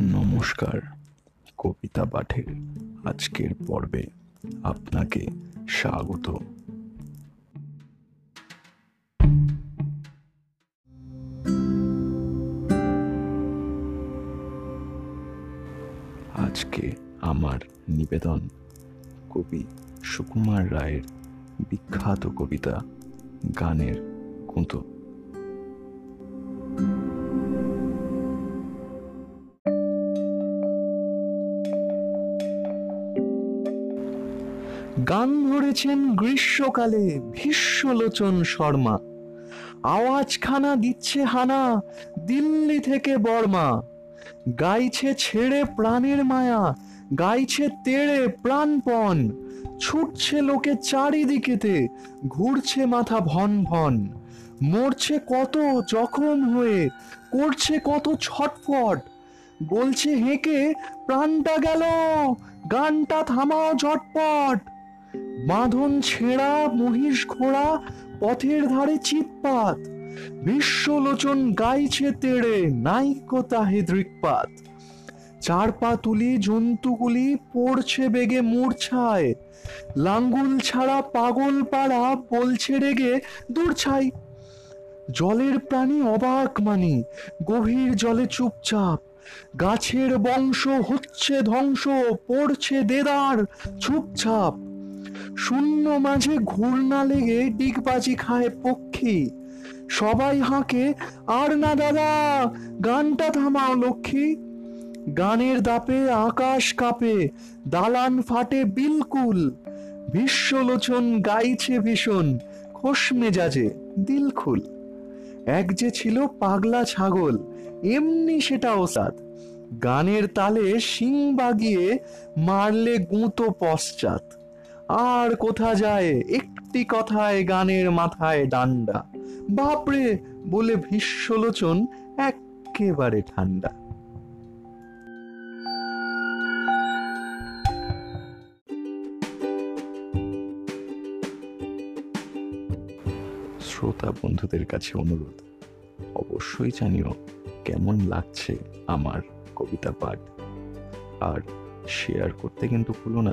নমস্কার, কবিতা পাঠের আজকের পর্বে আপনাকে স্বাগত। আজকে আমার নিবেদন কবি সুকুমার রায়ের বিখ্যাত কবিতা গানের গুঁতো গান ধরেছেন গ্রীষ্মকালে ভীষ্মলোচন শর্মা। আওয়াজখানা দিচ্ছে হানা, দিল্লি থেকে বর্মা। গাইছে ছেড়ে প্রাণের মায়া, গাইছে তেড়ে প্রাণপণ। ছুটছে লোকে চারিদিকেতে, ঘুরছে মাথা ভন ভন। মরছে কত জখম হয়ে, করছে কত ছটফট। বলছে হেঁকে, প্রাণটা গেল, গানটা থামাও ঝটপট। বাঁধন ছেঁড়া, মহিষ ঘোড়া, পথের ধারে চিৎপাত। বিশ্বলোচন গাইছে তেড়ে নাইকো তাহে দৃকপাত। চার পা তুলি, জন্তুগুলি পড়ছে বেগে মূর্ছায়। লাঙ্গুল ছাড়া পাগল পাড়া বলছে রেগে দূর ছাই জলের প্রাণী অবাক মানি, গভীর জলে চুপচাপ। গাছের বংশ হচ্ছে ধ্বংস, পড়ছে দেদার চুপচাপ। শূন্য মাঝে ঘূর্ণা লেগে ডিগবাজি খায় পক্ষী। সবাই হাঁকে, আর না দাদা, গানটা থামাও লক্ষ্মী। গানের দাপে আকাশ কাঁপে, দালান ফাটে বিলকুল। বিশ্বলোচন গাইছে ভীষণ খোশ মেজাজে দিলখুল। এক যে ছিল পাগলা ছাগল, এমনি সেটা ওসাদ গানের তালে শিং বাগিয়ে মারলে গুঁতো পশ্চাৎ। আর কোথা যায়? একটি কথায় গানের মাথায় ডান্ডা। বাপরে, বলে ভীষ্মলোচন একেবারে ঠান্ডা। শ্রোতা বন্ধুদের কাছে অনুরোধ, অবশ্যই জানিও কেমন লাগছে আমার কবিতা পাঠ। আর শেয়ার করতে কিন্তু ভুলো না।